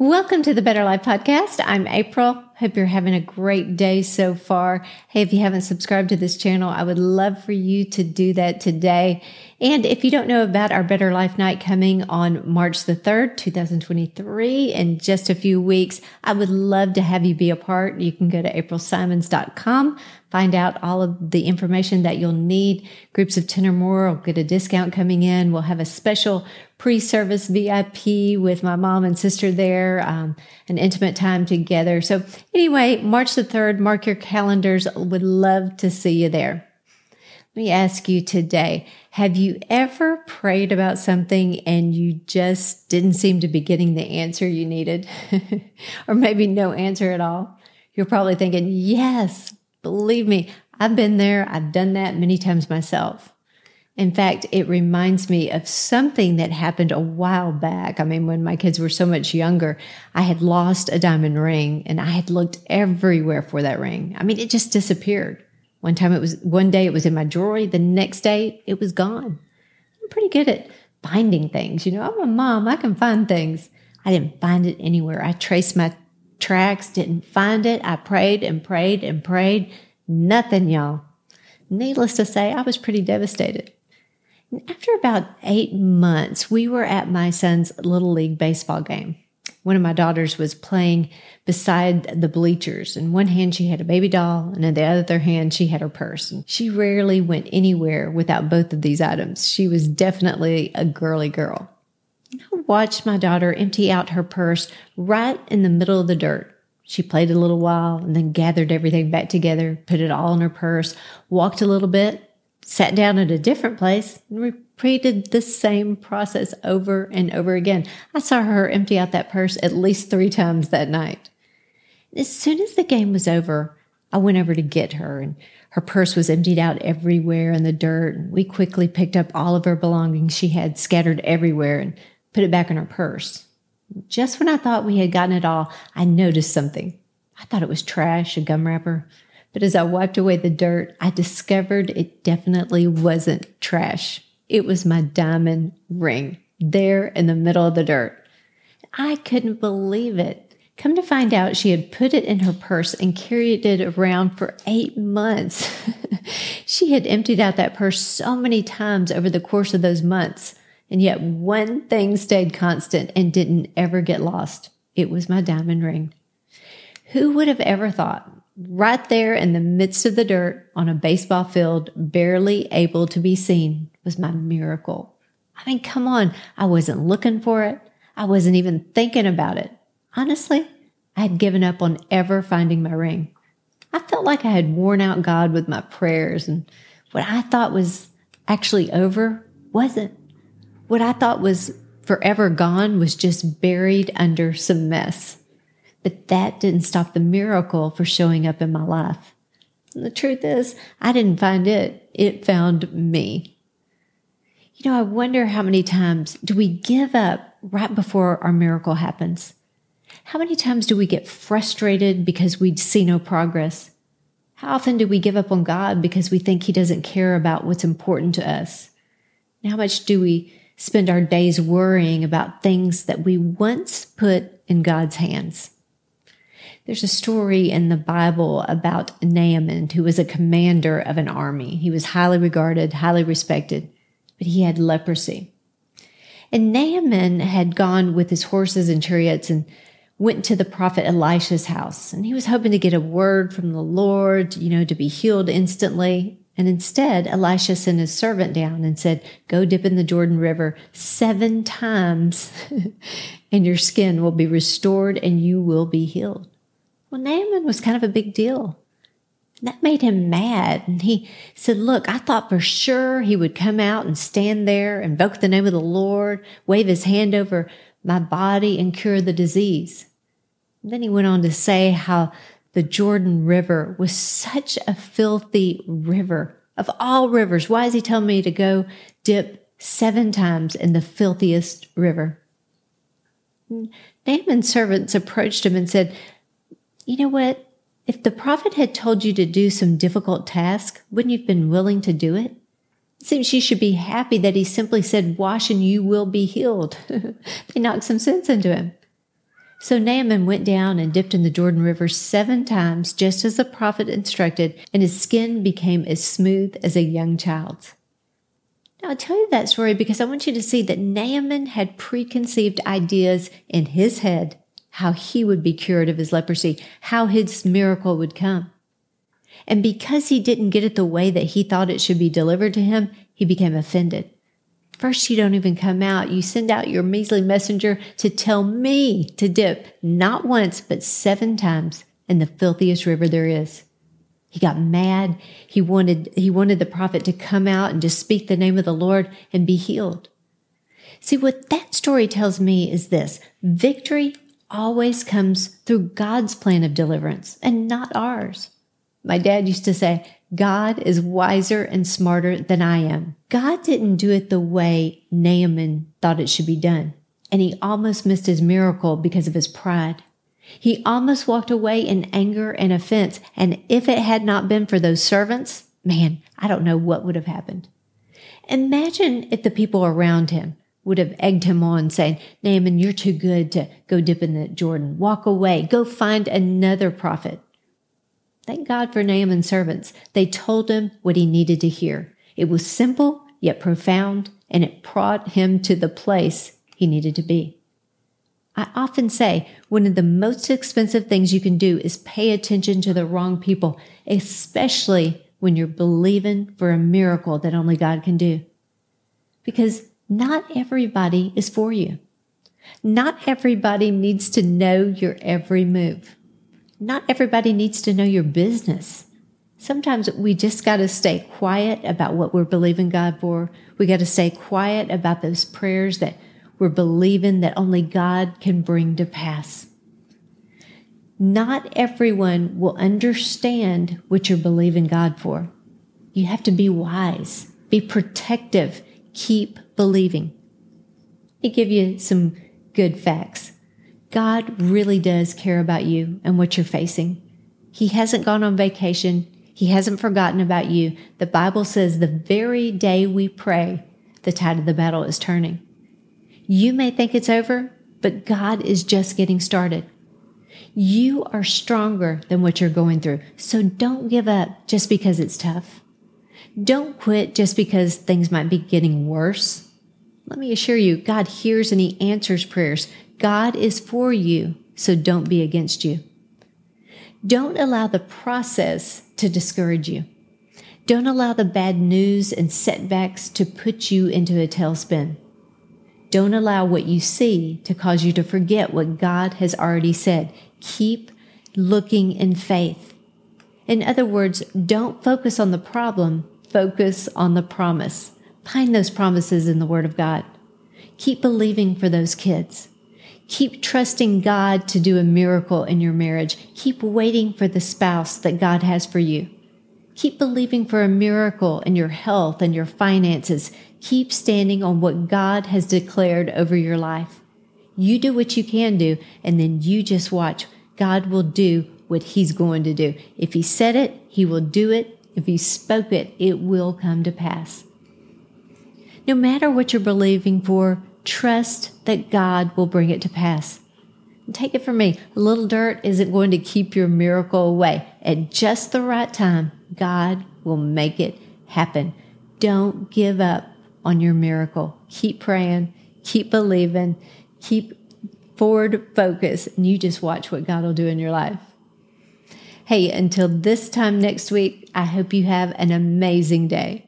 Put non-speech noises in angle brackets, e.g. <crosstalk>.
Welcome to the Better Life Podcast. I'm April. Hope you're having a great day so far. Hey, if you haven't subscribed to this channel, I would love for you to do that today. And if you don't know about our Better Life Nite coming on March the 3rd, 2023, in just a few weeks, I would love to have you be a part. You can go to aprilsimons.com, find out all of the information that you'll need. Groups of 10 or more will get a discount coming in. We'll have a special pre-service VIP with my mom and sister there, um, an intimate time together. So anyway, March the 3rd, mark your calendars. Would love to see you there. Let me ask you today, have you ever prayed about something and you just didn't seem to be getting the answer you needed? <laughs> or maybe no answer at all? You're probably thinking, yes, believe me, I've been there. I've done that many times myself. In fact, it reminds me of something that happened a while back. I mean, when my kids were so much younger, I had lost a diamond ring and I had looked everywhere for that ring. I mean, it just disappeared. One time it was, one day it was in my jewelry. The next day it was gone. I'm pretty good at finding things. You know, I'm a mom. I can find things. I didn't find it anywhere. I traced my tracks, didn't find it. I prayed and prayed and prayed. Nothing, y'all. Needless to say, I was pretty devastated. After about eight months, we were at my son's little league baseball game. One of my daughters was playing beside the bleachers. In one hand, she had a baby doll, and in the other hand, she had her purse. And she rarely went anywhere without both of these items. She was definitely a girly girl. I watched my daughter empty out her purse right in the middle of the dirt. She played a little while and then gathered everything back together, put it all in her purse, walked a little bit, sat down at a different place and repeated the same process over and over again. I saw her empty out that purse at least three times that night. As soon as the game was over, I went over to get her and her purse was emptied out everywhere in the dirt. And We quickly picked up all of her belongings she had scattered everywhere and put it back in her purse. Just when I thought we had gotten it all, I noticed something. I thought it was trash, a gum wrapper. But as I wiped away the dirt, I discovered it definitely wasn't trash. It was my diamond ring there in the middle of the dirt. I couldn't believe it. Come to find out, she had put it in her purse and carried it around for eight months. <laughs> she had emptied out that purse so many times over the course of those months. And yet one thing stayed constant and didn't ever get lost. It was my diamond ring. Who would have ever thought right there in the midst of the dirt on a baseball field, barely able to be seen, was my miracle. I mean, come on. I wasn't looking for it. I wasn't even thinking about it. Honestly, I had given up on ever finding my ring. I felt like I had worn out God with my prayers, and what I thought was actually over wasn't. What I thought was forever gone was just buried under some mess. But that didn't stop the miracle for showing up in my life. And the truth is, I didn't find it. It found me. You know, I wonder how many times do we give up right before our miracle happens? How many times do we get frustrated because we see no progress? How often do we give up on God because we think He doesn't care about what's important to us? And how much do we spend our days worrying about things that we once put in God's hands? There's a story in the Bible about Naaman, who was a commander of an army. He was highly regarded, highly respected, but he had leprosy. And Naaman had gone with his horses and chariots and went to the prophet Elisha's house. And he was hoping to get a word from the Lord, you know, to be healed instantly. And instead, Elisha sent his servant down and said, Go dip in the Jordan River seven times, <laughs> and your skin will be restored and you will be healed. Well, Naaman was kind of a big deal. That made him mad. And he said, Look, I thought for sure he would come out and stand there, invoke the name of the Lord, wave his hand over my body, and cure the disease. And then he went on to say how the Jordan River was such a filthy river. Of all rivers, why is he telling me to go dip seven times in the filthiest river? Naaman's servants approached him and said, you know what? If the prophet had told you to do some difficult task, wouldn't you have been willing to do it? It seems you should be happy that he simply said, Wash and you will be healed. <laughs> they knocked some sense into him. So Naaman went down and dipped in the Jordan River seven times, just as the prophet instructed, and his skin became as smooth as a young child's. Now, I'll tell you that story because I want you to see that Naaman had preconceived ideas in his head how he would be cured of his leprosy, how his miracle would come. And because he didn't get it the way that he thought it should be delivered to him, he became offended. First, you don't even come out. You send out your measly messenger to tell me to dip not once, but seven times in the filthiest river there is. He got mad. He wanted, he wanted the prophet to come out and just speak the name of the Lord and be healed. See, what that story tells me is this victory always comes through God's plan of deliverance and not ours. My dad used to say, God is wiser and smarter than I am. God didn't do it the way Naaman thought it should be done. And he almost missed his miracle because of his pride. He almost walked away in anger and offense. And if it had not been for those servants, man, I don't know what would have happened. Imagine if the people around him would have egged him on saying, Naaman, you're too good to go dip in the Jordan. Walk away. Go find another prophet. Thank God for Naaman's servants. They told him what he needed to hear. It was simple, yet profound, and it brought him to the place he needed to be. I often say one of the most expensive things you can do is pay attention to the wrong people, especially when you're believing for a miracle that only God can do. Because not everybody is for you. Not everybody needs to know your every move not everybody needs to know your business. Sometimes we just got to stay quiet about what we're believing God for. We got to stay quiet about those prayers that we're believing that only God can bring to pass. Not everyone will understand what you're believing God for. You have to be wise, be protective, keep believing. Let me give you some good facts. God really does care about you and what you're facing. He hasn't gone on vacation. He hasn't forgotten about you. The Bible says the very day we pray, the tide of the battle is turning. You may think it's over, but God is just getting started. You are stronger than what you're going through. So don't give up just because it's tough. Don't quit just because things might be getting worse. Let me assure you, God hears and He answers prayers. God is for you, so don't be against you. Don't allow the process to discourage you. Don't allow the bad news and setbacks to put you into a tailspin. Don't allow what you see to cause you to forget what God has already said. Keep looking in faith. In other words, don't focus on the problem, focus on the promise. Find those promises in the Word of God. Keep believing for those kids. Keep trusting God to do a miracle in your marriage. Keep waiting for the spouse that God has for you. Keep believing for a miracle in your health and your finances. Keep standing on what God has declared over your life. You do what you can do, and then you just watch. God will do what He's going to do. If He said it, He will do it. If He spoke it, it will come to pass. No matter what you're believing for, Trust that God will bring it to pass. Take it from me, a little dirt isn't going to keep your miracle away. At just the right time, God will make it happen. Don't give up on your miracle. Keep praying, keep believing, keep forward focus, and you just watch what God will do in your life. Hey, until this time next week, I hope you have an amazing day.